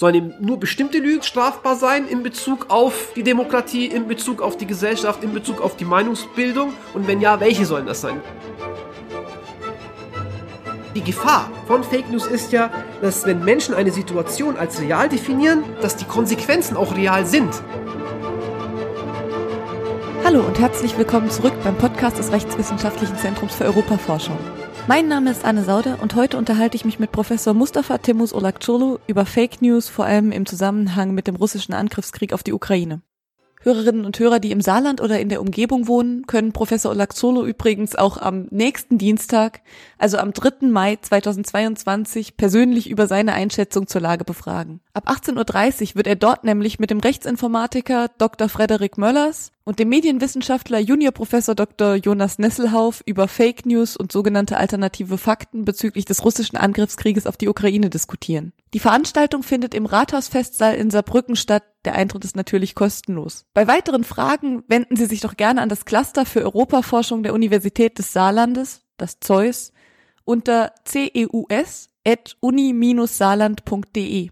Sollen eben nur bestimmte Lügen strafbar sein in Bezug auf die Demokratie, in Bezug auf die Gesellschaft, in Bezug auf die Meinungsbildung? Und wenn ja, welche sollen das sein? Die Gefahr von Fake News ist ja, dass wenn Menschen eine Situation als real definieren, dass die Konsequenzen auch real sind. Hallo und herzlich willkommen zurück beim Podcast des Rechtswissenschaftlichen Zentrums für Europaforschung. Mein Name ist Anne Saude und heute unterhalte ich mich mit Professor Mustafa Timus Olakçolu über Fake News, vor allem im Zusammenhang mit dem russischen Angriffskrieg auf die Ukraine. Hörerinnen und Hörer, die im Saarland oder in der Umgebung wohnen, können Professor Olaxolo übrigens auch am nächsten Dienstag, also am 3. Mai 2022, persönlich über seine Einschätzung zur Lage befragen. Ab 18.30 Uhr wird er dort nämlich mit dem Rechtsinformatiker Dr. Frederik Möllers und dem Medienwissenschaftler Juniorprofessor Dr. Jonas Nesselhauf über Fake News und sogenannte alternative Fakten bezüglich des russischen Angriffskrieges auf die Ukraine diskutieren. Die Veranstaltung findet im Rathausfestsaal in Saarbrücken statt. Der Eintritt ist natürlich kostenlos. Bei weiteren Fragen wenden Sie sich doch gerne an das Cluster für Europaforschung der Universität des Saarlandes, das Zeus, unter ceus.uni-saarland.de.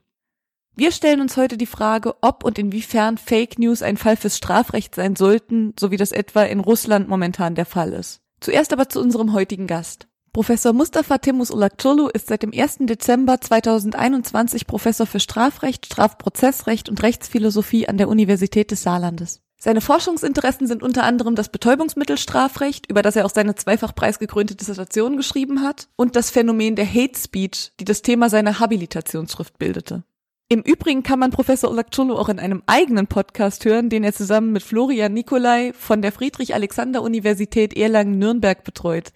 Wir stellen uns heute die Frage, ob und inwiefern Fake News ein Fall fürs Strafrecht sein sollten, so wie das etwa in Russland momentan der Fall ist. Zuerst aber zu unserem heutigen Gast. Professor Mustafa Timus Ulakçolu ist seit dem 1. Dezember 2021 Professor für Strafrecht, Strafprozessrecht und Rechtsphilosophie an der Universität des Saarlandes. Seine Forschungsinteressen sind unter anderem das Betäubungsmittelstrafrecht, über das er auch seine zweifach preisgekrönte Dissertation geschrieben hat, und das Phänomen der Hate Speech, die das Thema seiner Habilitationsschrift bildete. Im Übrigen kann man Professor Olakchulu auch in einem eigenen Podcast hören, den er zusammen mit Florian Nicolai von der Friedrich-Alexander-Universität Erlangen-Nürnberg betreut.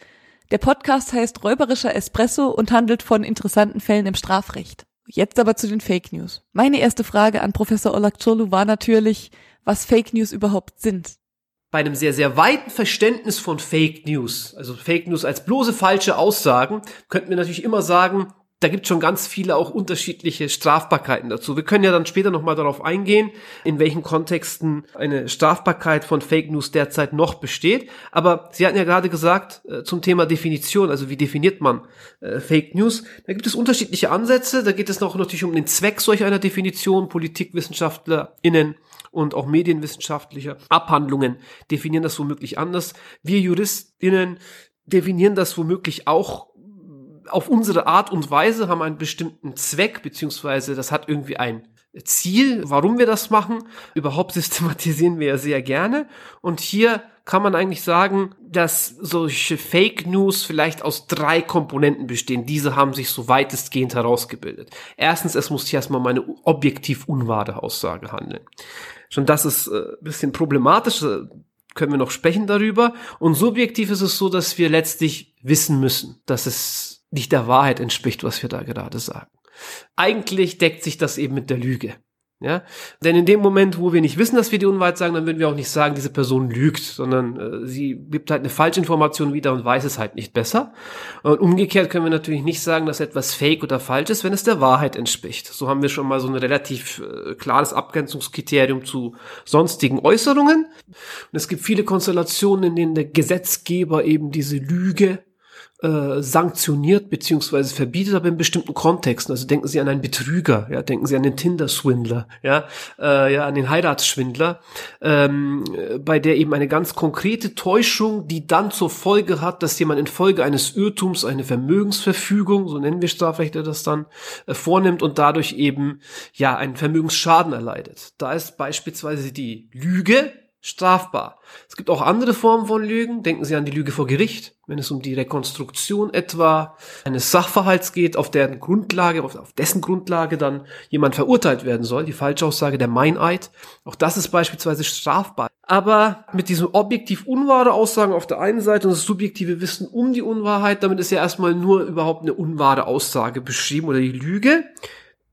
Der Podcast heißt Räuberischer Espresso und handelt von interessanten Fällen im Strafrecht. Jetzt aber zu den Fake News. Meine erste Frage an Professor Olakchulu war natürlich, was Fake News überhaupt sind. Bei einem sehr, sehr weiten Verständnis von Fake News, also Fake News als bloße falsche Aussagen, könnten wir natürlich immer sagen, da gibt schon ganz viele auch unterschiedliche Strafbarkeiten dazu. Wir können ja dann später nochmal darauf eingehen, in welchen Kontexten eine Strafbarkeit von Fake News derzeit noch besteht. Aber Sie hatten ja gerade gesagt äh, zum Thema Definition, also wie definiert man äh, Fake News. Da gibt es unterschiedliche Ansätze. Da geht es noch natürlich um den Zweck solch einer Definition. PolitikwissenschaftlerInnen und auch medienwissenschaftliche Abhandlungen definieren das womöglich anders. Wir JuristInnen definieren das womöglich auch auf unsere Art und Weise, haben einen bestimmten Zweck, beziehungsweise das hat irgendwie ein Ziel, warum wir das machen. Überhaupt systematisieren wir ja sehr gerne. Und hier kann man eigentlich sagen, dass solche Fake News vielleicht aus drei Komponenten bestehen. Diese haben sich so weitestgehend herausgebildet. Erstens, es muss hier erstmal um eine objektiv unwahre Aussage handeln. Schon das ist äh, bisschen problematisch, können wir noch sprechen darüber. Und subjektiv ist es so, dass wir letztlich wissen müssen, dass es nicht der Wahrheit entspricht, was wir da gerade sagen. Eigentlich deckt sich das eben mit der Lüge. Ja, denn in dem Moment, wo wir nicht wissen, dass wir die Unwahrheit sagen, dann würden wir auch nicht sagen, diese Person lügt, sondern äh, sie gibt halt eine Falschinformation wieder und weiß es halt nicht besser. Und umgekehrt können wir natürlich nicht sagen, dass etwas fake oder falsch ist, wenn es der Wahrheit entspricht. So haben wir schon mal so ein relativ äh, klares Abgrenzungskriterium zu sonstigen Äußerungen. Und es gibt viele Konstellationen, in denen der Gesetzgeber eben diese Lüge äh, sanktioniert beziehungsweise verbietet, aber in bestimmten Kontexten. Also denken Sie an einen Betrüger, ja, denken Sie an den Tinder-Swindler, ja, äh, ja, an den Heiratsschwindler, ähm, bei der eben eine ganz konkrete Täuschung, die dann zur Folge hat, dass jemand infolge eines Irrtums eine Vermögensverfügung, so nennen wir Strafrechte das dann, äh, vornimmt und dadurch eben ja einen Vermögensschaden erleidet. Da ist beispielsweise die Lüge strafbar. Es gibt auch andere Formen von Lügen. Denken Sie an die Lüge vor Gericht, wenn es um die Rekonstruktion etwa eines Sachverhalts geht, auf deren Grundlage, auf, dessen Grundlage dann jemand verurteilt werden soll. Die Falschaussage, der Meineid. Auch das ist beispielsweise strafbar. Aber mit diesem objektiv unwahre Aussagen auf der einen Seite und das subjektive Wissen um die Unwahrheit, damit ist ja erstmal nur überhaupt eine unwahre Aussage beschrieben oder die Lüge.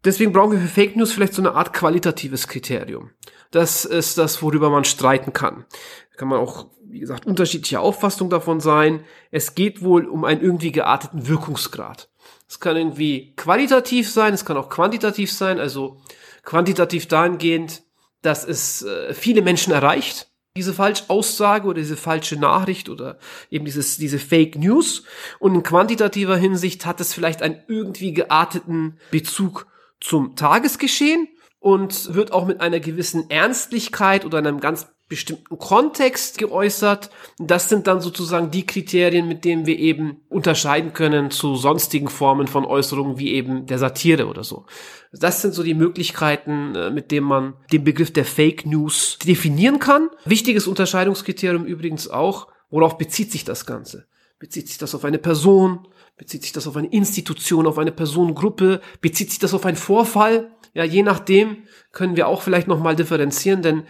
Deswegen brauchen wir für Fake News vielleicht so eine Art qualitatives Kriterium. Das ist das, worüber man streiten kann. Da kann man auch, wie gesagt, unterschiedliche Auffassungen davon sein. Es geht wohl um einen irgendwie gearteten Wirkungsgrad. Es kann irgendwie qualitativ sein, es kann auch quantitativ sein, also quantitativ dahingehend, dass es äh, viele Menschen erreicht, diese Falschaussage oder diese falsche Nachricht oder eben dieses, diese Fake News. Und in quantitativer Hinsicht hat es vielleicht einen irgendwie gearteten Bezug zum Tagesgeschehen und wird auch mit einer gewissen Ernstlichkeit oder einem ganz bestimmten Kontext geäußert. Das sind dann sozusagen die Kriterien, mit denen wir eben unterscheiden können zu sonstigen Formen von Äußerungen wie eben der Satire oder so. Das sind so die Möglichkeiten, äh, mit denen man den Begriff der Fake News definieren kann. Wichtiges Unterscheidungskriterium übrigens auch, worauf bezieht sich das Ganze? Bezieht sich das auf eine Person? Bezieht sich das auf eine Institution, auf eine Personengruppe? Bezieht sich das auf einen Vorfall? Ja, je nachdem können wir auch vielleicht nochmal differenzieren, denn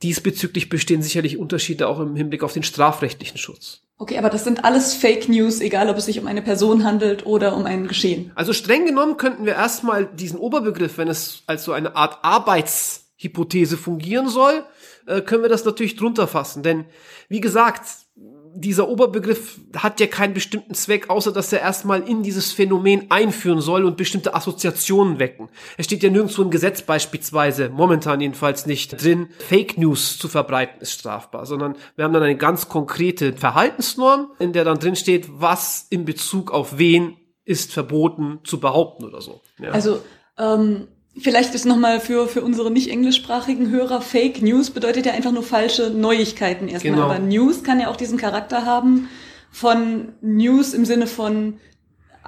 diesbezüglich bestehen sicherlich Unterschiede auch im Hinblick auf den strafrechtlichen Schutz. Okay, aber das sind alles Fake News, egal ob es sich um eine Person handelt oder um ein Geschehen. Also streng genommen könnten wir erstmal diesen Oberbegriff, wenn es als so eine Art Arbeitshypothese fungieren soll, äh, können wir das natürlich drunter fassen. Denn wie gesagt, dieser Oberbegriff hat ja keinen bestimmten Zweck, außer dass er erstmal in dieses Phänomen einführen soll und bestimmte Assoziationen wecken. Es steht ja nirgendwo im Gesetz beispielsweise, momentan jedenfalls nicht drin, Fake News zu verbreiten ist strafbar, sondern wir haben dann eine ganz konkrete Verhaltensnorm, in der dann drin steht, was in Bezug auf wen ist verboten zu behaupten oder so. Ja. Also ähm, Vielleicht ist nochmal für, für unsere nicht englischsprachigen Hörer, Fake News bedeutet ja einfach nur falsche Neuigkeiten erstmal. Genau. Aber News kann ja auch diesen Charakter haben von News im Sinne von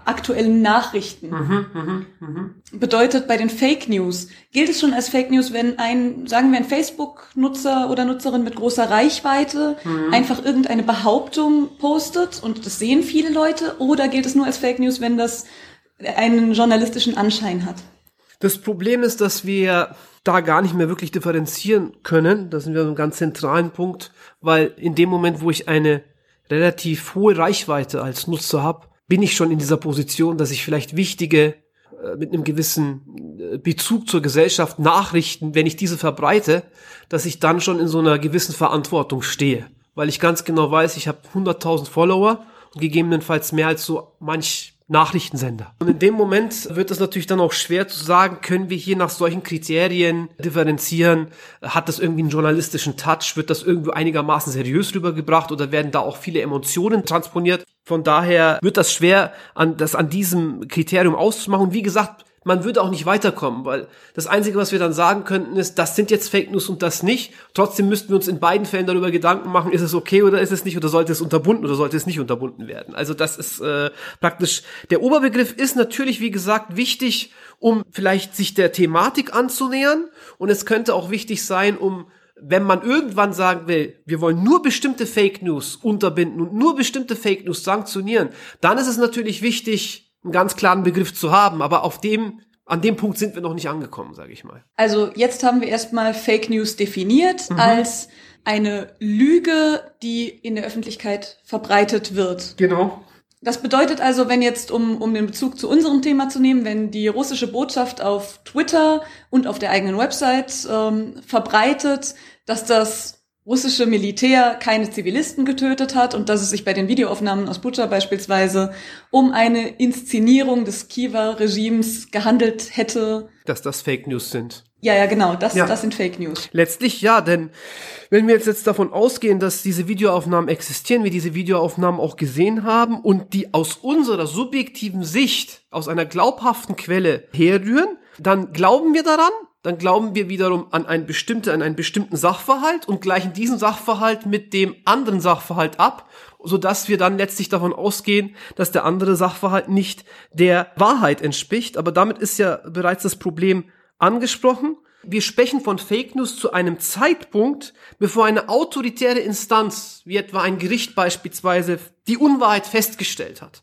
aktuellen Nachrichten. Mhm, mh, mh. Bedeutet bei den Fake News, gilt es schon als Fake News, wenn ein, sagen wir ein Facebook-Nutzer oder Nutzerin mit großer Reichweite mhm. einfach irgendeine Behauptung postet und das sehen viele Leute, oder gilt es nur als Fake News, wenn das einen journalistischen Anschein hat? Das Problem ist, dass wir da gar nicht mehr wirklich differenzieren können. Da sind wir einem ganz zentralen Punkt, weil in dem Moment, wo ich eine relativ hohe Reichweite als Nutzer habe, bin ich schon in dieser Position, dass ich vielleicht wichtige äh, mit einem gewissen äh, Bezug zur Gesellschaft Nachrichten, wenn ich diese verbreite, dass ich dann schon in so einer gewissen Verantwortung stehe, weil ich ganz genau weiß, ich habe 100.000 Follower und gegebenenfalls mehr als so manch Nachrichtensender. Und in dem Moment wird es natürlich dann auch schwer zu sagen, können wir hier nach solchen Kriterien differenzieren? Hat das irgendwie einen journalistischen Touch? Wird das irgendwo einigermaßen seriös rübergebracht oder werden da auch viele Emotionen transponiert? Von daher wird das schwer, an, das an diesem Kriterium auszumachen. Wie gesagt, man würde auch nicht weiterkommen, weil das Einzige, was wir dann sagen könnten, ist, das sind jetzt Fake News und das nicht. Trotzdem müssten wir uns in beiden Fällen darüber Gedanken machen, ist es okay oder ist es nicht oder sollte es unterbunden oder sollte es nicht unterbunden werden. Also das ist äh, praktisch, der Oberbegriff ist natürlich, wie gesagt, wichtig, um vielleicht sich der Thematik anzunähern und es könnte auch wichtig sein, um wenn man irgendwann sagen will, wir wollen nur bestimmte Fake News unterbinden und nur bestimmte Fake News sanktionieren, dann ist es natürlich wichtig, einen ganz klaren Begriff zu haben, aber auf dem an dem Punkt sind wir noch nicht angekommen, sage ich mal. Also jetzt haben wir erstmal Fake News definiert mhm. als eine Lüge, die in der Öffentlichkeit verbreitet wird. Genau. Das bedeutet also, wenn jetzt, um, um den Bezug zu unserem Thema zu nehmen, wenn die russische Botschaft auf Twitter und auf der eigenen Website ähm, verbreitet, dass das russische Militär keine Zivilisten getötet hat und dass es sich bei den Videoaufnahmen aus Bucha beispielsweise um eine Inszenierung des Kiewer Regimes gehandelt hätte. Dass das Fake News sind. Ja, ja, genau, das, ja. das sind Fake News. Letztlich ja, denn wenn wir jetzt, jetzt davon ausgehen, dass diese Videoaufnahmen existieren, wir diese Videoaufnahmen auch gesehen haben und die aus unserer subjektiven Sicht, aus einer glaubhaften Quelle herrühren, dann glauben wir daran, dann glauben wir wiederum an einen bestimmten, an einen bestimmten Sachverhalt und gleichen diesen Sachverhalt mit dem anderen Sachverhalt ab, so dass wir dann letztlich davon ausgehen, dass der andere Sachverhalt nicht der Wahrheit entspricht. Aber damit ist ja bereits das Problem angesprochen. Wir sprechen von Fake News zu einem Zeitpunkt, bevor eine autoritäre Instanz, wie etwa ein Gericht beispielsweise, die Unwahrheit festgestellt hat.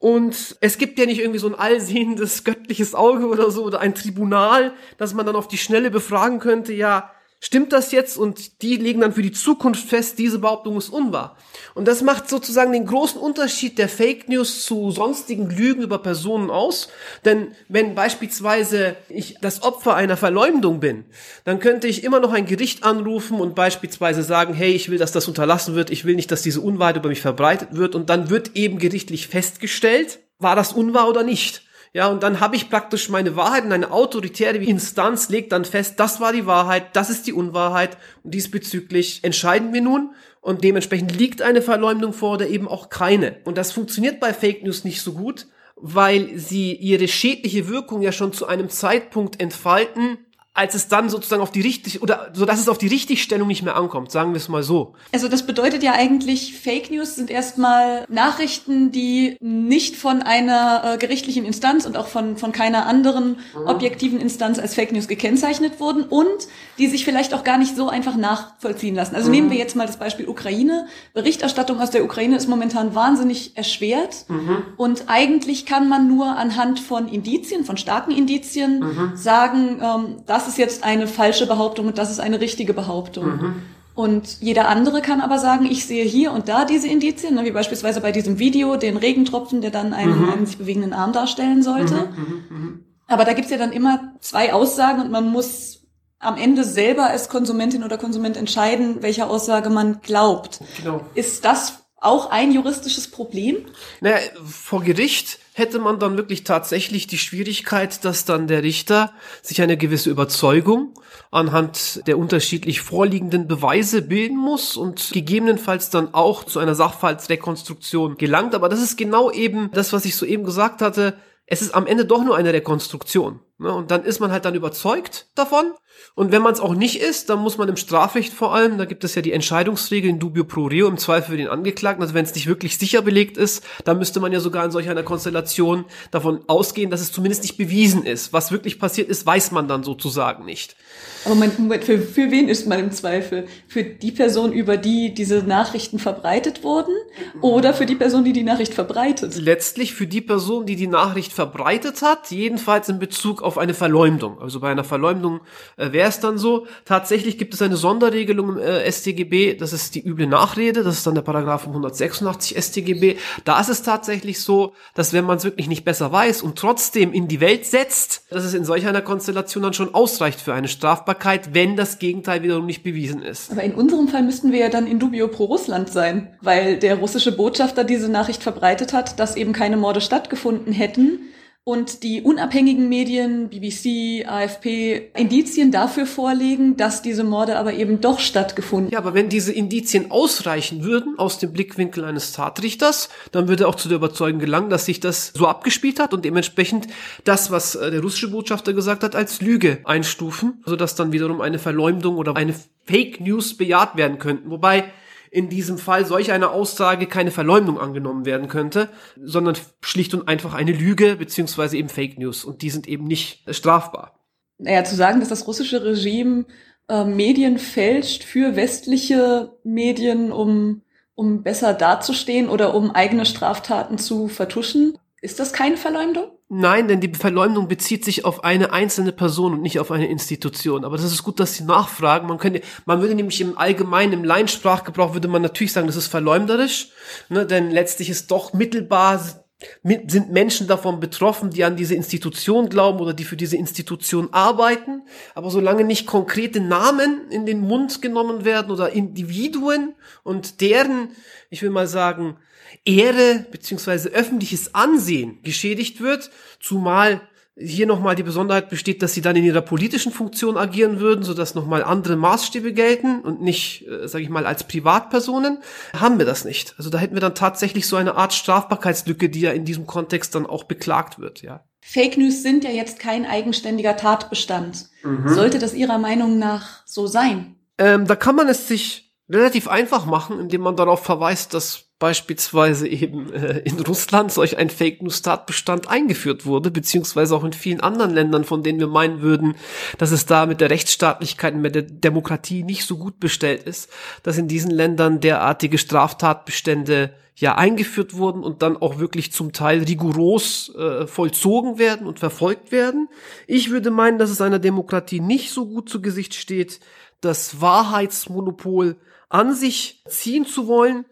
Und es gibt ja nicht irgendwie so ein allsehendes göttliches Auge oder so oder ein Tribunal, dass man dann auf die Schnelle befragen könnte, ja, stimmt das jetzt? Und die legen dann für die Zukunft fest, diese Behauptung ist unwahr. Und das macht sozusagen den großen Unterschied der Fake News zu sonstigen Lügen über Personen aus. Denn wenn beispielsweise ich das Opfer einer Verleumdung bin, dann könnte ich immer noch ein Gericht anrufen und beispielsweise sagen, hey, ich will, dass das unterlassen wird, ich will nicht, dass diese Unwahrheit über mich verbreitet wird. Und dann wird eben gerichtlich festgestellt, war das unwahr oder nicht. Ja, und dann habe ich praktisch meine Wahrheit und eine autoritäre Instanz legt dann fest, das war die Wahrheit, das ist die Unwahrheit und diesbezüglich entscheiden wir nun und dementsprechend liegt eine Verleumdung vor oder eben auch keine. Und das funktioniert bei Fake News nicht so gut, weil sie ihre schädliche Wirkung ja schon zu einem Zeitpunkt entfalten, als es dann sozusagen auf die richtig oder so dass es auf die Richtigstellung nicht mehr ankommt, sagen wir es mal so. Also das bedeutet ja eigentlich Fake News sind erstmal Nachrichten, die nicht von einer äh, gerichtlichen Instanz und auch von von keiner anderen mhm. objektiven Instanz als Fake News gekennzeichnet wurden und die sich vielleicht auch gar nicht so einfach nachvollziehen lassen. Also mhm. nehmen wir jetzt mal das Beispiel Ukraine. Berichterstattung aus der Ukraine ist momentan wahnsinnig erschwert mhm. und eigentlich kann man nur anhand von Indizien, von starken Indizien mhm. sagen, ähm, dass das ist jetzt eine falsche Behauptung und das ist eine richtige Behauptung. Mhm. Und jeder andere kann aber sagen, ich sehe hier und da diese Indizien, ne, wie beispielsweise bei diesem Video, den Regentropfen, der dann einen, mhm. einen sich bewegenden Arm darstellen sollte. Mhm, mhm, mhm. Aber da gibt's ja dann immer zwei Aussagen und man muss am Ende selber als Konsumentin oder Konsument entscheiden, welcher Aussage man glaubt. Genau. Ist das auch ein juristisches Problem? Naja, vor Gericht hätte man dann wirklich tatsächlich die Schwierigkeit, dass dann der Richter sich eine gewisse Überzeugung anhand der unterschiedlich vorliegenden Beweise bilden muss und gegebenenfalls dann auch zu einer Sachverhaltsrekonstruktion gelangt. Aber das ist genau eben das, was ich soeben gesagt hatte. Es ist am Ende doch nur eine Rekonstruktion. Ne? Und dann ist man halt dann überzeugt davon und wenn man es auch nicht ist, dann muss man im Strafrecht vor allem, da gibt es ja die Entscheidungsregeln dubio pro reo im Zweifel für den Angeklagten, also wenn es nicht wirklich sicher belegt ist, dann müsste man ja sogar in solch einer Konstellation davon ausgehen, dass es zumindest nicht bewiesen ist. Was wirklich passiert ist, weiß man dann sozusagen nicht. Aber Moment, Moment, für, für wen ist man im Zweifel? Für die Person, über die diese Nachrichten verbreitet wurden? Oder für die Person, die die Nachricht verbreitet? Letztlich für die Person, die die Nachricht verbreitet hat, jedenfalls in Bezug auf eine Verleumdung. Also bei einer Verleumdung äh, wäre es dann so. Tatsächlich gibt es eine Sonderregelung im äh, StGB, das ist die üble Nachrede, das ist dann der Paragraph 186 StGB. Da ist es tatsächlich so, dass wenn man es wirklich nicht besser weiß und trotzdem in die Welt setzt, dass es in solch einer Konstellation dann schon ausreicht für eine Strafbarkeit, wenn das Gegenteil wiederum nicht bewiesen ist. Aber in unserem Fall müssten wir ja dann in dubio pro Russland sein, weil der russische Botschafter diese Nachricht verbreitet hat, dass eben keine Morde stattgefunden hätten und die unabhängigen Medien, BBC, AFP, Indizien dafür vorlegen, dass diese Morde aber eben doch stattgefunden. Ja, aber wenn diese Indizien ausreichen würden aus dem Blickwinkel eines Tatrichters, dann würde auch zu der Überzeugung gelangen, dass sich das so abgespielt hat und dementsprechend das, was äh, der russische Botschafter gesagt hat, als Lüge einstufen, sodass dann wiederum eine Verleumdung oder eine Fake News bejaht werden könnten. Wobei in diesem Fall solch eine Aussage keine Verleumdung angenommen werden könnte, sondern schlicht und einfach eine Lüge beziehungsweise eben Fake News und die sind eben nicht strafbar. Naja, zu sagen, dass das russische Regime äh, Medien fälscht für westliche Medien, um, um besser dazustehen oder um eigene Straftaten zu vertuschen, ist das keine Verleumdung? Nein, denn die Verleumdung bezieht sich auf eine einzelne Person und nicht auf eine Institution. Aber das ist gut, dass Sie nachfragen. Man könnte, man würde nämlich im Allgemeinen, im Laiensprachgebrauch würde man natürlich sagen, das ist verleumderisch, ne, denn letztlich ist doch mittelbar, sind Menschen davon betroffen, die an diese Institution glauben oder die für diese Institution arbeiten. Aber solange nicht konkrete Namen in den Mund genommen werden oder Individuen und deren, ich will mal sagen, Ehre beziehungsweise öffentliches Ansehen geschädigt wird, zumal hier nochmal die Besonderheit besteht, dass sie dann in ihrer politischen Funktion agieren würden, sodass nochmal andere Maßstäbe gelten und nicht, äh, sage ich mal, als Privatpersonen, haben wir das nicht. Also da hätten wir dann tatsächlich so eine Art Strafbarkeitslücke, die ja in diesem Kontext dann auch beklagt wird, ja. Fake News sind ja jetzt kein eigenständiger Tatbestand. Mhm. Sollte das Ihrer Meinung nach so sein? Ähm, da kann man es sich relativ einfach machen, indem man darauf verweist, dass beispielsweise eben äh, in Russland solch ein Fake News Tatbestand eingeführt wurde, beziehungsweise auch in vielen anderen Ländern, von denen wir meinen würden, dass es da mit der Rechtsstaatlichkeit und mit der Demokratie nicht so gut bestellt ist, dass in diesen Ländern derartige Straftatbestände ja eingeführt wurden und dann auch wirklich zum Teil rigoros äh, vollzogen werden und verfolgt werden. Ich würde meinen, dass es einer Demokratie nicht so gut zu Gesicht steht, das Wahrheitsmonopol an sich ziehen zu wollen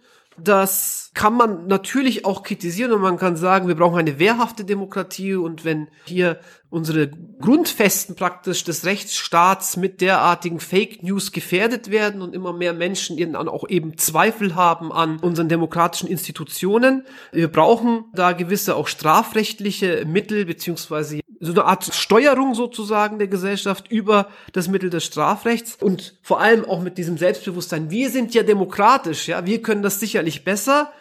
das kann man natürlich auch kritisieren und man kann sagen, wir brauchen eine wehrhafte Demokratie und wenn hier unsere Grundfesten praktisch des Rechtsstaats mit derartigen Fake News gefährdet werden und immer mehr Menschen dann auch eben Zweifel haben an unseren demokratischen Institutionen. Wir brauchen da gewisse auch strafrechtliche Mittel beziehungsweise so eine Art Steuerung sozusagen der Gesellschaft über das Mittel des Strafrechts und vor allem auch mit diesem Selbstbewusstsein. Wir sind ja demokratisch, ja, wir können das sicherlich besser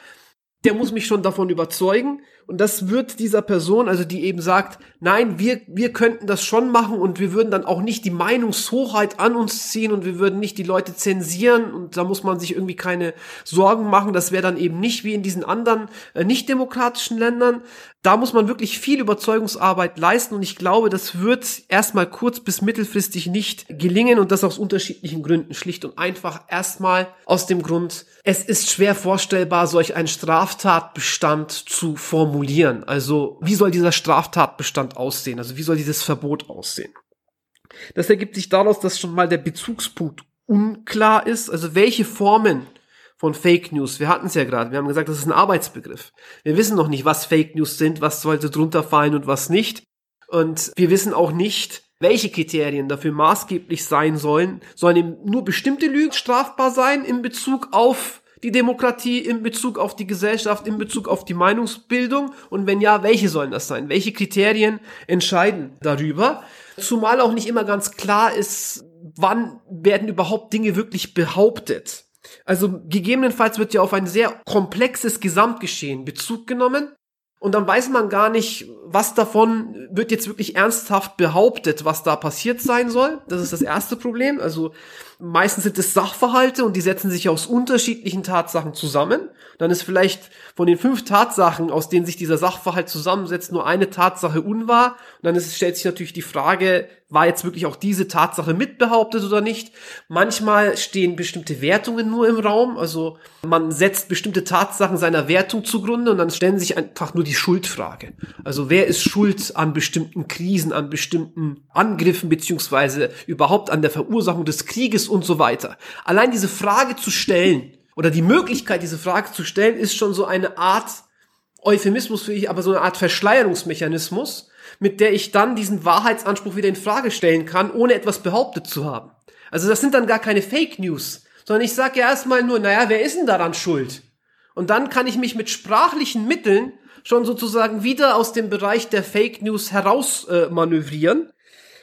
der muss mich schon davon überzeugen. Und das wird dieser Person, also die eben sagt, nein, wir, wir könnten das schon machen und wir würden dann auch nicht die Meinungshoheit an uns ziehen und wir würden nicht die Leute zensieren und da muss man sich irgendwie keine Sorgen machen. Das wäre dann eben nicht wie in diesen anderen äh, nicht demokratischen Ländern. Da muss man wirklich viel Überzeugungsarbeit leisten und ich glaube, das wird erstmal kurz bis mittelfristig nicht gelingen und das aus unterschiedlichen Gründen. Schlicht und einfach erstmal aus dem Grund, es ist schwer vorstellbar, solch einen Straftatbestand zu formulieren. Also wie soll dieser Straftatbestand aussehen? Also wie soll dieses Verbot aussehen? Das ergibt sich daraus, dass schon mal der Bezugspunkt unklar ist. Also welche Formen von Fake News, wir hatten es ja gerade, wir haben gesagt, das ist ein Arbeitsbegriff. Wir wissen noch nicht, was Fake News sind, was sollte drunter fallen und was nicht. Und wir wissen auch nicht, welche Kriterien dafür maßgeblich sein sollen. Sollen eben nur bestimmte Lügen strafbar sein in Bezug auf die Demokratie, in Bezug auf die Gesellschaft, in Bezug auf die Meinungsbildung? Und wenn ja, welche sollen das sein? Welche Kriterien entscheiden darüber? Zumal auch nicht immer ganz klar ist, wann werden überhaupt Dinge wirklich behauptet. Also gegebenenfalls wird ja auf ein sehr komplexes Gesamtgeschehen Bezug genommen und dann weiß man gar nicht, was davon wird jetzt wirklich ernsthaft behauptet, was da passiert sein soll. Das ist das erste Problem. Also meistens sind es Sachverhalte und die setzen sich aus unterschiedlichen Tatsachen zusammen. Dann ist vielleicht von den fünf Tatsachen, aus denen sich dieser Sachverhalt zusammensetzt, nur eine Tatsache unwahr. Und dann ist, stellt sich natürlich die Frage, war jetzt wirklich auch diese Tatsache mitbehauptet oder nicht? Manchmal stehen bestimmte Wertungen nur im Raum. Also man setzt bestimmte Tatsachen seiner Wertung zugrunde und dann stellen sich einfach nur die Schuldfrage. Also wer ist schuld an bestimmten Krisen, an bestimmten Angriffen beziehungsweise überhaupt an der Verursachung des Krieges und so weiter. Allein diese Frage zu stellen oder die Möglichkeit, diese Frage zu stellen, ist schon so eine Art Euphemismus für ich, aber so eine Art Verschleierungsmechanismus, mit der ich dann diesen Wahrheitsanspruch wieder in Frage stellen kann, ohne etwas behauptet zu haben. Also das sind dann gar keine Fake News, sondern ich sage ja erstmal nur, naja, wer ist denn daran schuld? Und dann kann ich mich mit sprachlichen Mitteln schon sozusagen wieder aus dem Bereich der Fake News heraus äh, manövrieren.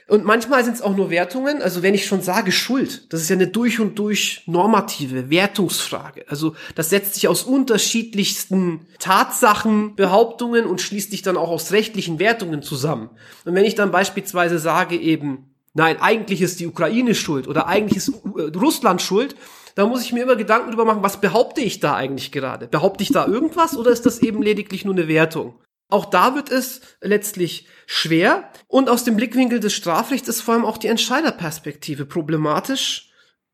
Und manchmal sind es auch nur Wertungen. Also wenn ich schon sage Schuld, das ist ja eine durch und durch normative Wertungsfrage. Also das setzt sich aus unterschiedlichsten Tatsachen, Behauptungen und schließt sich dann auch aus rechtlichen Wertungen zusammen. Und wenn ich dann beispielsweise sage eben, nein, eigentlich ist die Ukraine schuld oder eigentlich ist äh, Russland schuld, da muss ich mir immer Gedanken drüber machen, was behaupte ich da eigentlich gerade? Behaupte ich da irgendwas oder ist das eben lediglich nur eine Wertung? Auch da wird es letztlich schwer und aus dem Blickwinkel des Strafrechts ist vor allem auch die Entscheiderperspektive problematisch.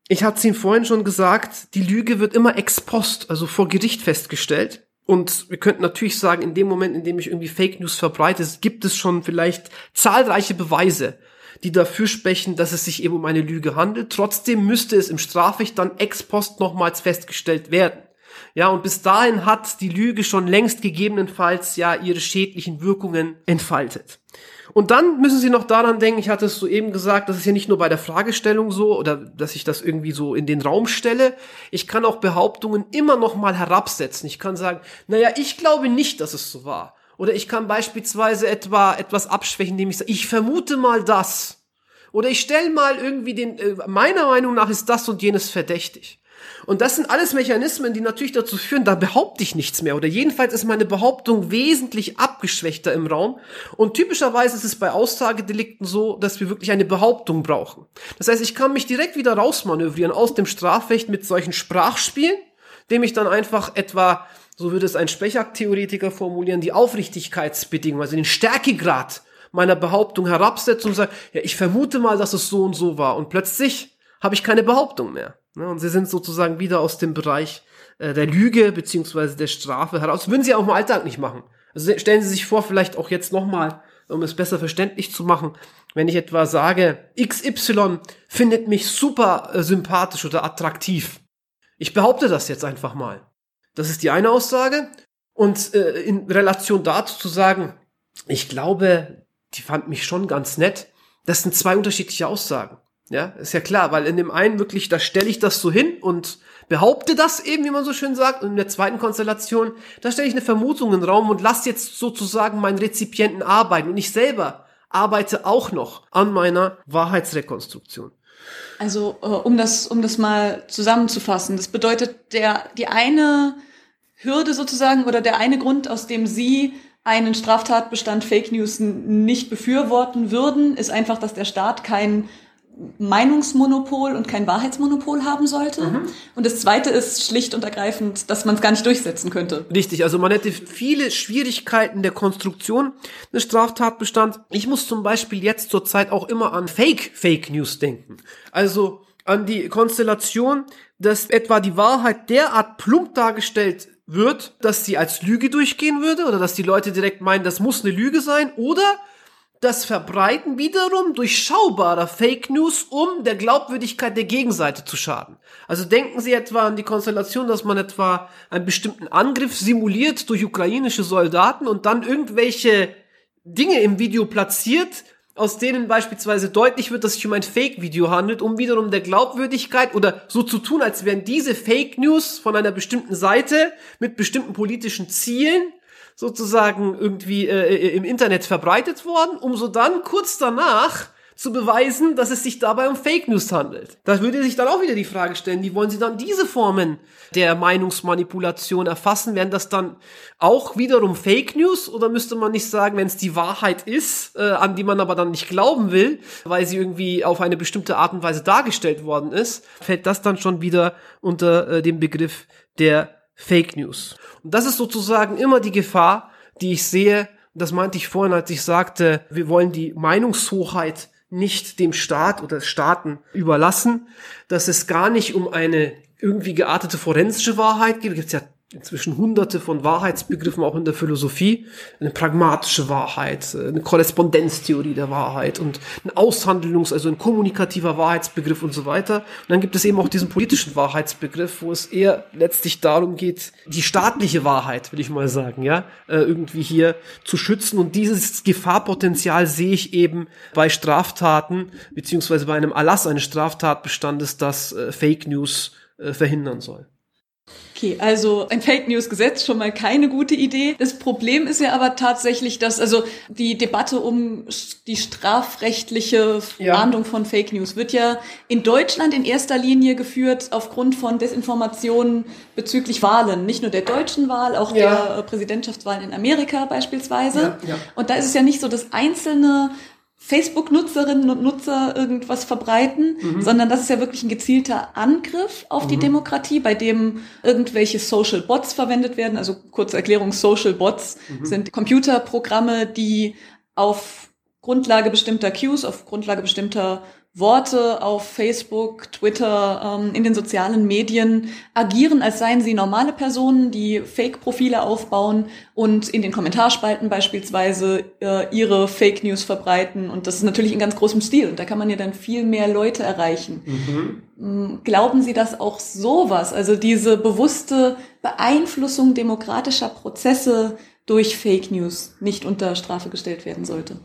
Ich hatte es Ihnen vorhin schon gesagt, die Lüge wird immer ex post, also vor Gericht festgestellt. Und wir könnten natürlich sagen, in dem Moment, in dem ich irgendwie Fake News verbreite, gibt es schon vielleicht zahlreiche Beweise, die dafür sprechen, dass es sich eben um eine Lüge handelt. Trotzdem müsste es im Strafrecht dann ex post nochmals festgestellt werden. Ja, und bis dahin hat die Lüge schon längst gegebenenfalls ja ihre schädlichen Wirkungen entfaltet. Und dann müssen Sie noch daran denken, ich hatte es soeben gesagt, das ist ja nicht nur bei der Fragestellung so oder dass ich das irgendwie so in den Raum stelle. Ich kann auch Behauptungen immer noch mal herabsetzen. Ich kann sagen, naja, ich glaube nicht, dass es so war. Oder ich kann beispielsweise etwa etwas abschwächen, indem ich sage, ich vermute mal das. Oder ich stelle mal irgendwie den, äh, meiner Meinung nach ist das und jenes verdächtig. Und das sind alles Mechanismen, die natürlich dazu führen, da behaupte ich nichts mehr. Oder jedenfalls ist meine Behauptung wesentlich abgeschwächter im Raum. Und typischerweise ist es bei Aussagedelikten so, dass wir wirklich eine Behauptung brauchen. Das heißt, ich kann mich direkt wieder rausmanövrieren aus dem Strafrecht mit solchen Sprachspielen, dem ich dann einfach etwa, so würde es ein Spechak-Theoretiker formulieren, die Aufrichtigkeitsbedingungen, also den Stärkegrad meiner Behauptung herabsetze und sage, ja, ich vermute mal, dass es so und so war. Und plötzlich habe ich keine Behauptung mehr. Ne? Und sie sind sozusagen wieder aus dem Bereich äh, der Lüge beziehungsweise der Strafe heraus. Das würden sie auch im Alltag nicht machen. Also stellen Sie sich vor, vielleicht auch jetzt nochmal, um es besser verständlich zu machen, wenn ich etwa sage, XY findet mich super äh, sympathisch oder attraktiv. Ich behaupte das jetzt einfach mal. Das ist die eine Aussage. Und äh, in Relation dazu zu sagen, ich glaube, die fand mich schon ganz nett, das sind zwei unterschiedliche Aussagen. Ja, ist ja klar, weil in dem einen wirklich, da stelle ich das so hin und behaupte das eben, wie man so schön sagt. Und in der zweiten Konstellation, da stelle ich eine Vermutung in den Raum und lasse jetzt sozusagen meinen Rezipienten arbeiten. Und ich selber arbeite auch noch an meiner Wahrheitsrekonstruktion. Also, äh, um das, um das mal zusammenzufassen, das bedeutet, der, die eine Hürde sozusagen oder der eine Grund, aus dem Sie einen Straftatbestand Fake News nicht befürworten würden, ist einfach, dass der Staat kein Meinungsmonopol und kein Wahrheitsmonopol haben sollte. Mhm. Und das Zweite ist schlicht und ergreifend, dass man es gar nicht durchsetzen könnte. Richtig, also man hätte viele Schwierigkeiten der Konstruktion des Straftatbestands. Ich muss zum Beispiel jetzt zurzeit auch immer an Fake Fake News denken. Also an die Konstellation, dass etwa die Wahrheit derart plump dargestellt wird, dass sie als Lüge durchgehen würde oder dass die Leute direkt meinen, das muss eine Lüge sein oder das Verbreiten wiederum durchschaubarer Fake News, um der Glaubwürdigkeit der Gegenseite zu schaden. Also denken Sie etwa an die Konstellation, dass man etwa einen bestimmten Angriff simuliert durch ukrainische Soldaten und dann irgendwelche Dinge im Video platziert, aus denen beispielsweise deutlich wird, dass sich um ein Fake-Video handelt, um wiederum der Glaubwürdigkeit oder so zu tun, als wären diese Fake News von einer bestimmten Seite mit bestimmten politischen Zielen sozusagen irgendwie äh, äh, im Internet verbreitet worden, um so dann kurz danach zu beweisen, dass es sich dabei um Fake News handelt. Da würde sich dann auch wieder die Frage stellen, wie wollen Sie dann diese Formen der Meinungsmanipulation erfassen? Wären das dann auch wiederum Fake News oder müsste man nicht sagen, wenn es die Wahrheit ist, äh, an die man aber dann nicht glauben will, weil sie irgendwie auf eine bestimmte Art und Weise dargestellt worden ist, fällt das dann schon wieder unter äh, den Begriff der Fake News. Und das ist sozusagen immer die Gefahr, die ich sehe. Das meinte ich vorhin, als ich sagte, wir wollen die Meinungshoheit nicht dem Staat oder Staaten überlassen, dass es gar nicht um eine irgendwie geartete forensische Wahrheit geht. Da gibt ja inzwischen hunderte von Wahrheitsbegriffen auch in der Philosophie. Eine pragmatische Wahrheit, eine Korrespondenztheorie der Wahrheit und ein Aushandlungs-, also ein kommunikativer Wahrheitsbegriff und so weiter. Und dann gibt es eben auch diesen politischen Wahrheitsbegriff, wo es eher letztlich darum geht, die staatliche Wahrheit, will ich mal sagen, ja, äh, irgendwie hier zu schützen. Und dieses Gefahrpotenzial sehe ich eben bei Straftaten, beziehungsweise bei einem Erlass eines Straftatbestandes, das äh, Fake News äh, verhindern soll. Okay, also ein Fake News Gesetz schon mal keine gute Idee. Das Problem ist ja aber tatsächlich, dass also die Debatte um die strafrechtliche Fahndung ja. von Fake News wird ja in Deutschland in erster Linie geführt aufgrund von Desinformationen bezüglich Wahlen, nicht nur der deutschen Wahl, auch ja. der Präsidentschaftswahl in Amerika beispielsweise. Ja, und da ist es ja nicht so, dass einzelne Facebook-Nutzerinnen und Nutzer irgendwas verbreiten, mhm. sondern das ist ja wirklich ein gezielter Angriff auf mhm. die Demokratie, bei dem irgendwelche Social Bots verwendet werden. Also kurze Erklärung, Social Bots mhm. sind Computerprogramme, die auf Grundlage bestimmter Cues, auf Grundlage bestimmter Worte auf Facebook, Twitter, ähm, in den sozialen Medien agieren, als seien sie normale Personen, die Fake-Profile aufbauen und in den Kommentarspalten beispielsweise äh, ihre Fake News verbreiten. Und das ist natürlich in ganz großem Stil. Und da kann man ja dann viel mehr Leute erreichen. Mhm. Mm, glauben Sie, dass auch sowas, also diese bewusste Beeinflussung demokratischer Prozesse durch Fake News nicht unter Strafe gestellt werden sollte?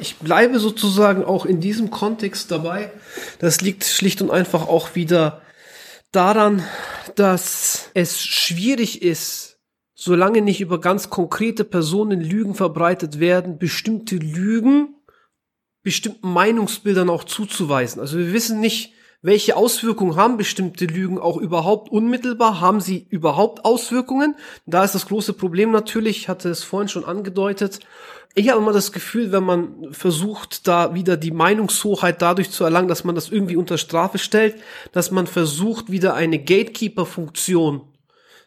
Ich bleibe sozusagen auch in diesem Kontext dabei. Das liegt schlicht und einfach auch wieder daran, dass es schwierig ist, solange nicht über ganz konkrete Personen Lügen verbreitet werden, bestimmte Lügen bestimmten Meinungsbildern auch zuzuweisen. Also wir wissen nicht, welche Auswirkungen haben bestimmte Lügen auch überhaupt unmittelbar? Haben sie überhaupt Auswirkungen? Da ist das große Problem natürlich, ich hatte es vorhin schon angedeutet, ich habe immer das Gefühl, wenn man versucht, da wieder die Meinungshoheit dadurch zu erlangen, dass man das irgendwie unter Strafe stellt, dass man versucht, wieder eine Gatekeeper-Funktion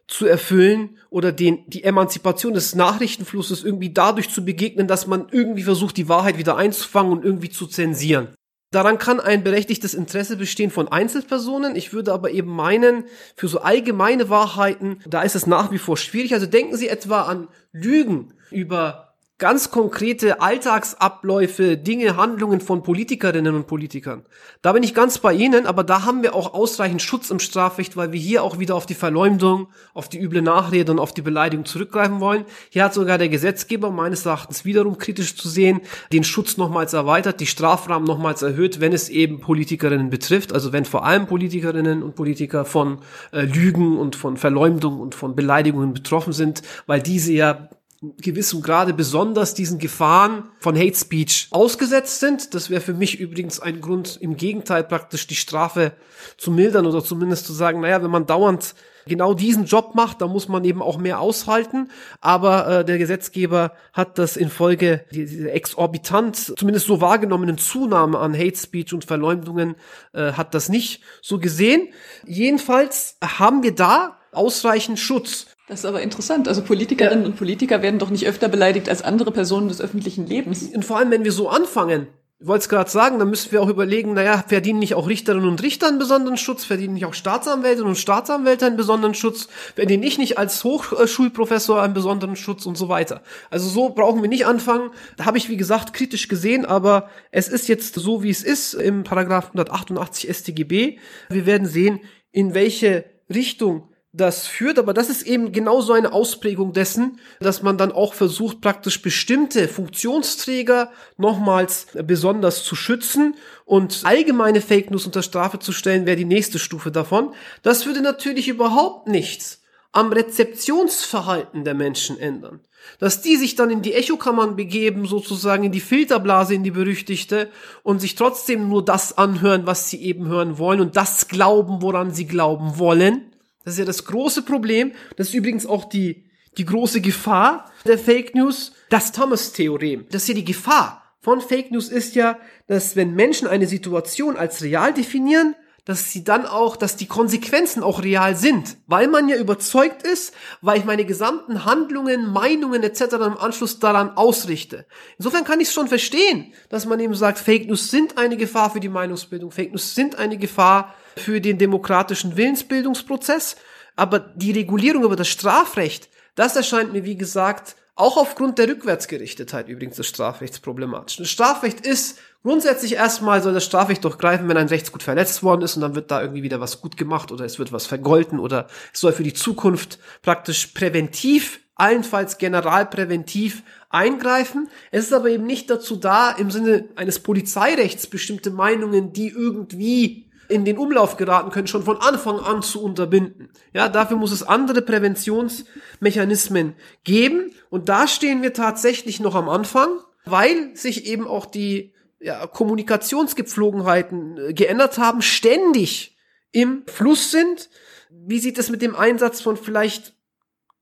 zu erfüllen oder den, die Emanzipation des Nachrichtenflusses irgendwie dadurch zu begegnen, dass man irgendwie versucht, die Wahrheit wieder einzufangen und irgendwie zu zensieren. Daran kann ein berechtigtes Interesse bestehen von Einzelpersonen. Ich würde aber eben meinen, für so allgemeine Wahrheiten, da ist es nach wie vor schwierig. Also denken Sie etwa an Lügen über ganz konkrete Alltagsabläufe, Dinge, Handlungen von Politikerinnen und Politikern. Da bin ich ganz bei Ihnen, aber da haben wir auch ausreichend Schutz im Strafrecht, weil wir hier auch wieder auf die Verleumdung, auf die üble Nachrede und auf die Beleidigung zurückgreifen wollen. Hier hat sogar der Gesetzgeber meines Erachtens wiederum kritisch zu sehen, den Schutz nochmals erweitert, die Strafrahmen nochmals erhöht, wenn es eben Politikerinnen betrifft, also wenn vor allem Politikerinnen und Politiker von äh, Lügen und von Verleumdung und von Beleidigungen betroffen sind, weil diese ja gewissem Grade besonders diesen Gefahren von Hate Speech ausgesetzt sind. Das wäre für mich übrigens ein Grund, im Gegenteil praktisch die Strafe zu mildern oder zumindest zu sagen, naja, wenn man dauernd genau diesen Job macht, da muss man eben auch mehr aushalten. Aber äh, der Gesetzgeber hat das infolge dieser exorbitant, zumindest so wahrgenommenen Zunahme an Hate Speech und Verleumdungen, äh, hat das nicht so gesehen. Jedenfalls haben wir da ausreichend Schutz. Das ist aber interessant. Also Politikerinnen ja. und Politiker werden doch nicht öfter beleidigt als andere Personen des öffentlichen Lebens. Und vor allem, wenn wir so anfangen, ich wollte es gerade sagen, dann müssen wir auch überlegen, naja, verdienen nicht auch Richterinnen und Richter einen besonderen Schutz, verdienen nicht auch Staatsanwältinnen und Staatsanwälte einen besonderen Schutz, verdiene ich nicht als Hochschulprofessor einen besonderen Schutz und so weiter. Also so brauchen wir nicht anfangen. Da habe ich, wie gesagt, kritisch gesehen, aber es ist jetzt so, wie es ist im Paragraph 188 StGB. Wir werden sehen, in welche Richtung das führt, aber das ist eben genau so eine Ausprägung dessen, dass man dann auch versucht, praktisch bestimmte Funktionsträger nochmals besonders zu schützen und allgemeine Fake News unter Strafe zu stellen, wäre die nächste Stufe davon. Das würde natürlich überhaupt nichts am Rezeptionsverhalten der Menschen ändern. Dass die sich dann in die Echokammern begeben, sozusagen in die Filterblase, in die berüchtigte, und sich trotzdem nur das anhören, was sie eben hören wollen und das glauben, woran sie glauben wollen, das ist ja das große Problem. Das ist übrigens auch die, die große Gefahr der Fake News. Das Thomas-Theorem. Das ist ja die Gefahr von Fake News ist ja, dass wenn Menschen eine Situation als real definieren, dass sie dann auch, dass die Konsequenzen auch real sind, weil man ja überzeugt ist, weil ich meine gesamten Handlungen, Meinungen etc. im Anschluss daran ausrichte. Insofern kann ich es schon verstehen, dass man eben sagt, Fake News sind eine Gefahr für die Meinungsbildung, Fake News sind eine Gefahr für den demokratischen Willensbildungsprozess, aber die Regulierung über das Strafrecht, das erscheint mir, wie gesagt, auch aufgrund der Rückwärtsgerichtetheit übrigens des Strafrechts problematisch. Das Strafrecht ist grundsätzlich erstmal soll das Strafrecht durchgreifen, wenn ein Rechtsgut verletzt worden ist und dann wird da irgendwie wieder was gut gemacht oder es wird was vergolten oder es soll für die Zukunft praktisch präventiv, allenfalls generalpräventiv eingreifen. Es ist aber eben nicht dazu da, im Sinne eines Polizeirechts bestimmte Meinungen, die irgendwie in den Umlauf geraten können, schon von Anfang an zu unterbinden. Ja, dafür muss es andere Präventionsmechanismen geben. Und da stehen wir tatsächlich noch am Anfang, weil sich eben auch die ja, Kommunikationsgepflogenheiten äh, geändert haben, ständig im Fluss sind. Wie sieht es mit dem Einsatz von vielleicht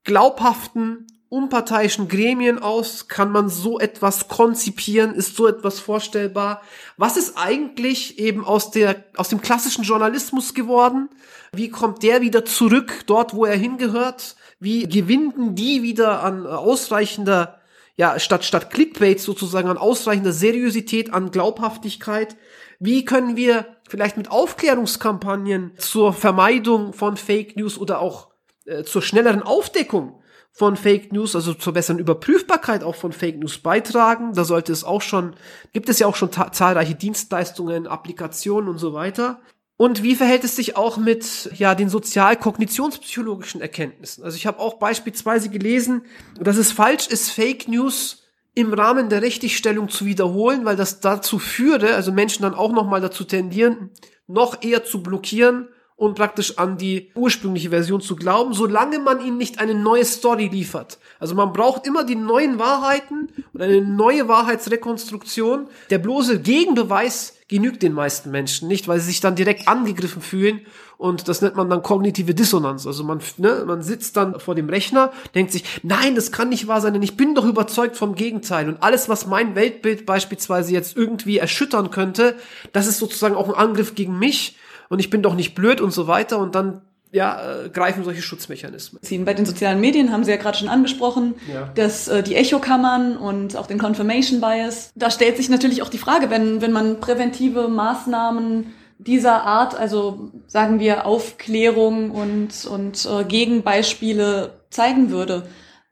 glaubhaften unparteiischen Gremien aus? Kann man so etwas konzipieren? Ist so etwas vorstellbar? Was ist eigentlich eben aus der, aus dem klassischen Journalismus geworden? Wie kommt der wieder zurück dort, wo er hingehört? Wie gewinnen die wieder an ausreichender, ja, statt, statt Clickbait sozusagen an ausreichender Seriosität, an Glaubhaftigkeit? Wie können wir vielleicht mit Aufklärungskampagnen zur Vermeidung von Fake News oder auch äh, zur schnelleren Aufdeckung von Fake News, also zur besseren Überprüfbarkeit auch von Fake News beitragen. Da sollte es auch schon, gibt es ja auch schon zahlreiche Dienstleistungen, Applikationen und so weiter. Und wie verhält es sich auch mit ja den sozial-kognitionspsychologischen Erkenntnissen? Also ich habe auch beispielsweise gelesen, dass es falsch ist, Fake News im Rahmen der Richtigstellung zu wiederholen, weil das dazu führe, also Menschen dann auch noch mal dazu tendieren, noch eher zu blockieren und praktisch an die ursprüngliche Version zu glauben, solange man ihnen nicht eine neue Story liefert. Also man braucht immer die neuen Wahrheiten und eine neue Wahrheitsrekonstruktion. Der bloße Gegenbeweis genügt den meisten Menschen nicht, weil sie sich dann direkt angegriffen fühlen und das nennt man dann kognitive Dissonanz. Also man, ne, man sitzt dann vor dem Rechner, denkt sich, nein, das kann nicht wahr sein, denn ich bin doch überzeugt vom Gegenteil und alles, was mein Weltbild beispielsweise jetzt irgendwie erschüttern könnte, das ist sozusagen auch ein Angriff gegen mich und ich bin doch nicht blöd und so weiter und dann ja, äh, greifen solche Schutzmechanismen. Bei den sozialen Medien haben Sie ja gerade schon angesprochen, ja. dass äh, die Echokammern und auch den Confirmation Bias. Da stellt sich natürlich auch die Frage, wenn, wenn man präventive Maßnahmen dieser Art, also sagen wir Aufklärung und, und äh, Gegenbeispiele zeigen würde,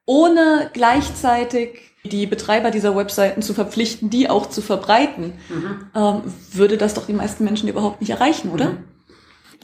ohne gleichzeitig die Betreiber dieser Webseiten zu verpflichten, die auch zu verbreiten, mhm. ähm, würde das doch die meisten Menschen überhaupt nicht erreichen, oder? Mhm.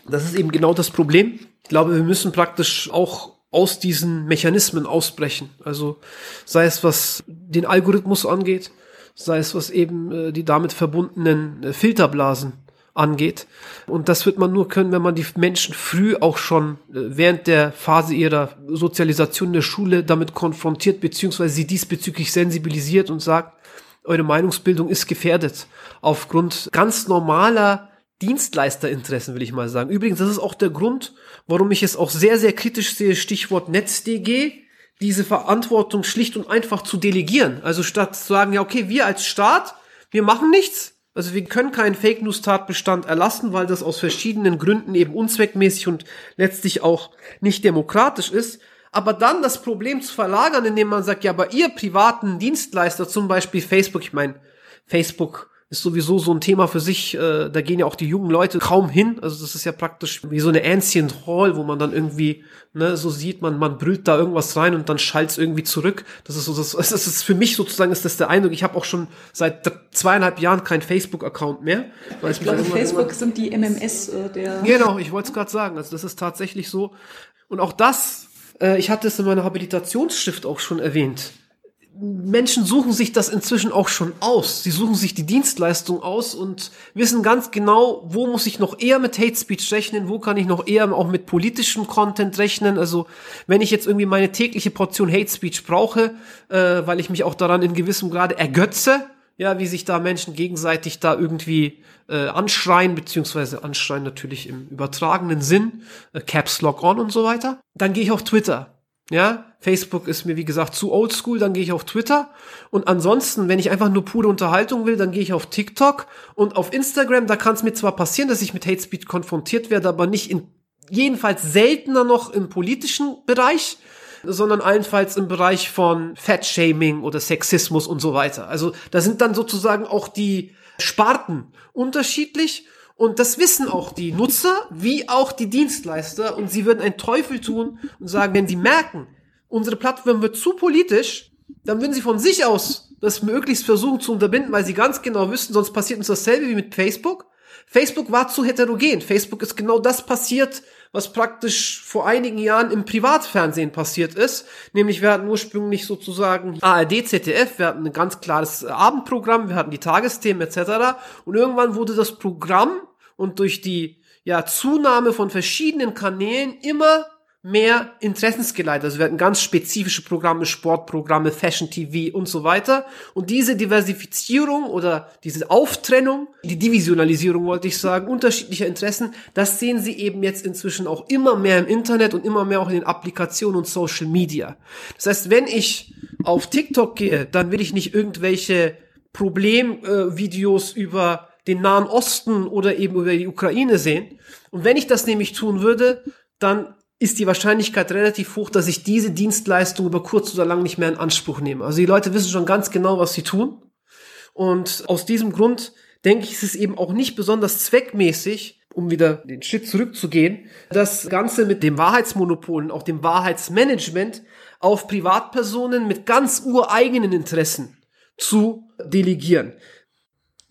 Das ist eben genau das Problem. Ich glaube, wir müssen praktisch auch aus diesen Mechanismen ausbrechen. Also sei es was den Algorithmus angeht, sei es was eben äh, die damit verbundenen äh, Filterblasen angeht. Und das wird man nur können, wenn man die Menschen früh auch schon äh, während der Phase ihrer Sozialisation in der Schule damit konfrontiert, beziehungsweise sie diesbezüglich sensibilisiert und sagt, eure Meinungsbildung ist gefährdet aufgrund ganz normaler Dienstleisterinteressen, will ich mal sagen. Übrigens, das ist auch der Grund, warum ich es auch sehr, sehr kritisch sehe, Stichwort NetzDG, diese Verantwortung schlicht und einfach zu delegieren. Also statt zu sagen, ja, okay, wir als Staat, wir machen nichts. Also wir können keinen Fake News Tatbestand erlassen, weil das aus verschiedenen Gründen eben unzweckmäßig und letztlich auch nicht demokratisch ist. Aber dann das Problem zu verlagern, indem man sagt, ja, aber ihr privaten Dienstleister, zum Beispiel Facebook, ich meine, Facebook ist sowieso so ein Thema für sich. Äh, da gehen ja auch die jungen Leute kaum hin. Also das ist ja praktisch wie so eine Ancient Hall, wo man dann irgendwie, ne, so sieht man, man brüllt da irgendwas rein und dann schallt es irgendwie zurück. Das ist so, das, das ist für mich sozusagen ist das der Eindruck. Ich habe auch schon seit zweieinhalb Jahren keinen Facebook-Account mehr. Weil ich glaube, Facebook sind die MMS äh, der. Genau, ich wollte es gerade sagen. Also das ist tatsächlich so. Und auch das, äh, ich hatte es in meiner Habilitationsschrift auch schon erwähnt Menschen suchen sich das inzwischen auch schon aus. Sie suchen sich die Dienstleistung aus und wissen ganz genau, wo muss ich noch eher mit Hate Speech rechnen, wo kann ich noch eher auch mit politischem Content rechnen. Also wenn ich jetzt irgendwie meine tägliche Portion Hate Speech brauche, äh, weil ich mich auch daran in gewissem Grade ergötze, ja, wie sich da Menschen gegenseitig da irgendwie äh, anschreien, beziehungsweise anschreien natürlich im übertragenen Sinn, äh, Caps Lock On und so weiter, dann gehe ich auf Twitter. Ja, Facebook ist mir wie gesagt zu oldschool, dann gehe ich auf Twitter. Und ansonsten, wenn ich einfach nur pure Unterhaltung will, dann gehe ich auf TikTok. Und auf Instagram, da kann es mir zwar passieren, dass ich mit Hate Speech konfrontiert werde, aber nicht in jedenfalls seltener noch im politischen Bereich, sondern allenfalls im Bereich von Fat-Shaming oder Sexismus und so weiter. Also da sind dann sozusagen auch die Sparten unterschiedlich und das wissen auch die Nutzer wie auch die Dienstleister. Und sie würden einen Teufel tun und sagen, wenn sie merken, unsere Plattform wird zu politisch, dann würden sie von sich aus das möglichst versuchen zu unterbinden, weil sie ganz genau wüssten, sonst passiert uns dasselbe wie mit Facebook. Facebook war zu heterogen. Facebook ist genau das passiert, was praktisch vor einigen Jahren im Privatfernsehen passiert ist. Nämlich wir hatten ursprünglich sozusagen ARD, ZDF, wir hatten ein ganz klares Abendprogramm, wir hatten die Tagesthemen etc. Und irgendwann wurde das Programm und durch die ja, Zunahme von verschiedenen Kanälen immer mehr interessensgeleitet. Also wir hatten ganz spezifische Programme, Sportprogramme, Fashion TV und so weiter. Und diese Diversifizierung oder diese Auftrennung, die Divisionalisierung wollte ich sagen, unterschiedlicher Interessen, das sehen Sie eben jetzt inzwischen auch immer mehr im Internet und immer mehr auch in den Applikationen und Social Media. Das heißt, wenn ich auf TikTok gehe, dann will ich nicht irgendwelche Problemvideos äh, über den Nahen Osten oder eben über die Ukraine sehen. Und wenn ich das nämlich tun würde, dann ist die Wahrscheinlichkeit relativ hoch, dass ich diese Dienstleistung über kurz oder lang nicht mehr in Anspruch nehme. Also die Leute wissen schon ganz genau, was sie tun. Und aus diesem Grund denke ich, ist es eben auch nicht besonders zweckmäßig, um wieder den Schritt zurückzugehen, das Ganze mit dem Wahrheitsmonopol und auch dem Wahrheitsmanagement auf Privatpersonen mit ganz ureigenen Interessen zu delegieren.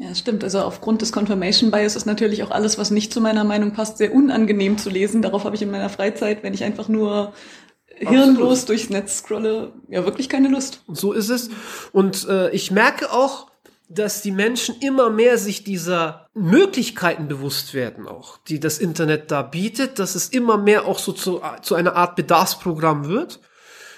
Ja, stimmt. Also aufgrund des Confirmation Bias ist natürlich auch alles, was nicht zu meiner Meinung passt, sehr unangenehm zu lesen. Darauf habe ich in meiner Freizeit, wenn ich einfach nur hirnlos durchs Netz scrolle, ja wirklich keine Lust. So ist es. Und äh, ich merke auch, dass die Menschen immer mehr sich dieser Möglichkeiten bewusst werden, auch die das Internet da bietet, dass es immer mehr auch so zu, zu einer Art Bedarfsprogramm wird.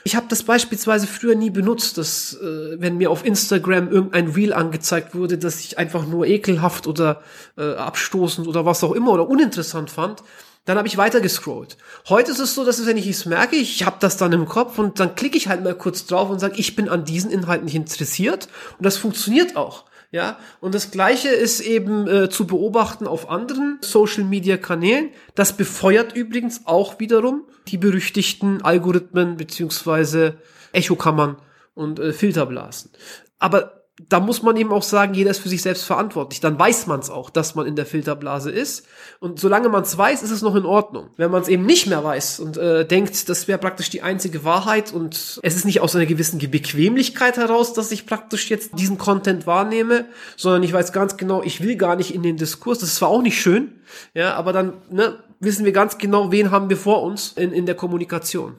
Ich habe das beispielsweise früher nie benutzt, dass äh, wenn mir auf Instagram irgendein Reel angezeigt wurde, dass ich einfach nur ekelhaft oder äh, abstoßend oder was auch immer oder uninteressant fand, dann habe ich weiter gescrollt. Heute ist es so, dass wenn ich es merke, ich habe das dann im Kopf und dann klicke ich halt mal kurz drauf und sage, ich bin an diesen Inhalten nicht interessiert und das funktioniert auch. Ja, und das gleiche ist eben äh, zu beobachten auf anderen Social Media Kanälen. Das befeuert übrigens auch wiederum die berüchtigten Algorithmen beziehungsweise Echokammern und äh, Filterblasen. Aber da muss man eben auch sagen, jeder ist für sich selbst verantwortlich. Dann weiß man es auch, dass man in der Filterblase ist. Und solange man es weiß, ist es noch in Ordnung. Wenn man es eben nicht mehr weiß und äh, denkt, das wäre praktisch die einzige Wahrheit und es ist nicht aus einer gewissen Bequemlichkeit heraus, dass ich praktisch jetzt diesen Content wahrnehme, sondern ich weiß ganz genau, ich will gar nicht in den Diskurs. Das ist zwar auch nicht schön, ja, aber dann ne, wissen wir ganz genau, wen haben wir vor uns in, in der Kommunikation.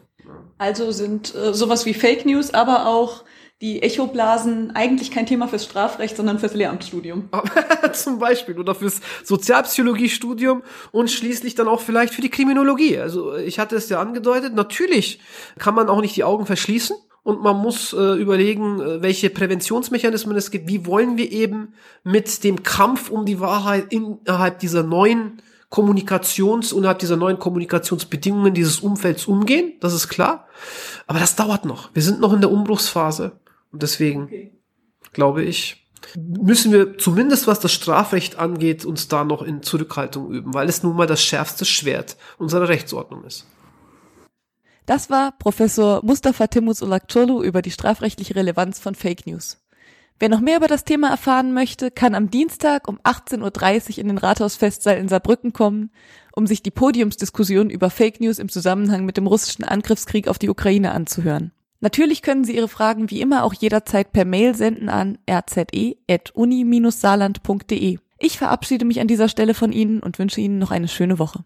Also sind äh, sowas wie Fake News, aber auch die Echoblasen eigentlich kein Thema fürs Strafrecht, sondern fürs Lehramtsstudium. Zum Beispiel oder fürs Sozialpsychologiestudium und schließlich dann auch vielleicht für die Kriminologie. Also ich hatte es ja angedeutet, natürlich kann man auch nicht die Augen verschließen und man muss äh, überlegen, äh, welche Präventionsmechanismen es gibt. Wie wollen wir eben mit dem Kampf um die Wahrheit innerhalb dieser neuen Kommunikations, innerhalb dieser neuen Kommunikationsbedingungen dieses Umfelds umgehen? Das ist klar. Aber das dauert noch. Wir sind noch in der Umbruchsphase. Und deswegen okay. glaube ich, müssen wir zumindest was das Strafrecht angeht, uns da noch in Zurückhaltung üben, weil es nun mal das schärfste Schwert unserer Rechtsordnung ist. Das war Professor Mustafa Timus Ulakçolu über die strafrechtliche Relevanz von Fake News. Wer noch mehr über das Thema erfahren möchte, kann am Dienstag um 18.30 Uhr in den Rathausfestsaal in Saarbrücken kommen, um sich die Podiumsdiskussion über Fake News im Zusammenhang mit dem russischen Angriffskrieg auf die Ukraine anzuhören. Natürlich können Sie Ihre Fragen wie immer auch jederzeit per Mail senden an rze.uni-saarland.de. Ich verabschiede mich an dieser Stelle von Ihnen und wünsche Ihnen noch eine schöne Woche.